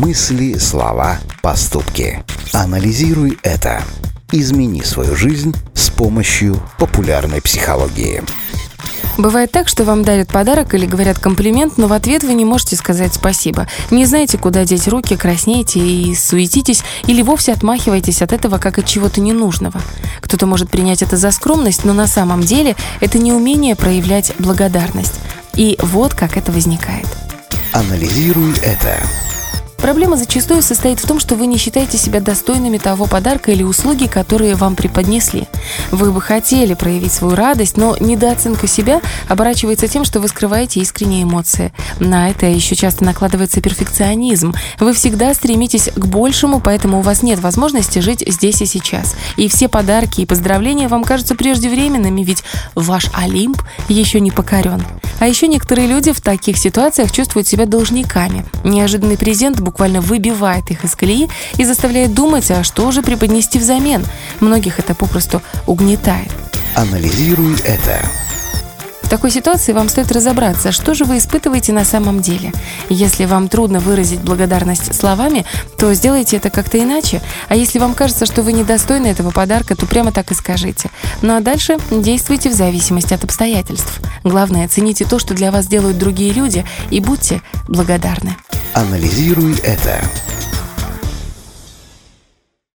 Мысли, слова, поступки. Анализируй это. Измени свою жизнь с помощью популярной психологии. Бывает так, что вам дарят подарок или говорят комплимент, но в ответ вы не можете сказать спасибо. Не знаете, куда деть руки, краснеете и суетитесь, или вовсе отмахиваетесь от этого как от чего-то ненужного. Кто-то может принять это за скромность, но на самом деле это неумение проявлять благодарность. И вот как это возникает. Анализируй это. Проблема зачастую состоит в том, что вы не считаете себя достойными того подарка или услуги, которые вам преподнесли. Вы бы хотели проявить свою радость, но недооценка себя оборачивается тем, что вы скрываете искренние эмоции. На это еще часто накладывается перфекционизм. Вы всегда стремитесь к большему, поэтому у вас нет возможности жить здесь и сейчас. И все подарки и поздравления вам кажутся преждевременными, ведь ваш Олимп еще не покорен. А еще некоторые люди в таких ситуациях чувствуют себя должниками. Неожиданный презент буквально выбивает их из колеи и заставляет думать, а что же преподнести взамен. Многих это попросту угнетает. Анализируй это. В такой ситуации вам стоит разобраться, что же вы испытываете на самом деле. Если вам трудно выразить благодарность словами, то сделайте это как-то иначе. А если вам кажется, что вы недостойны этого подарка, то прямо так и скажите. Ну а дальше действуйте в зависимости от обстоятельств. Главное, цените то, что для вас делают другие люди, и будьте благодарны. Анализируй это.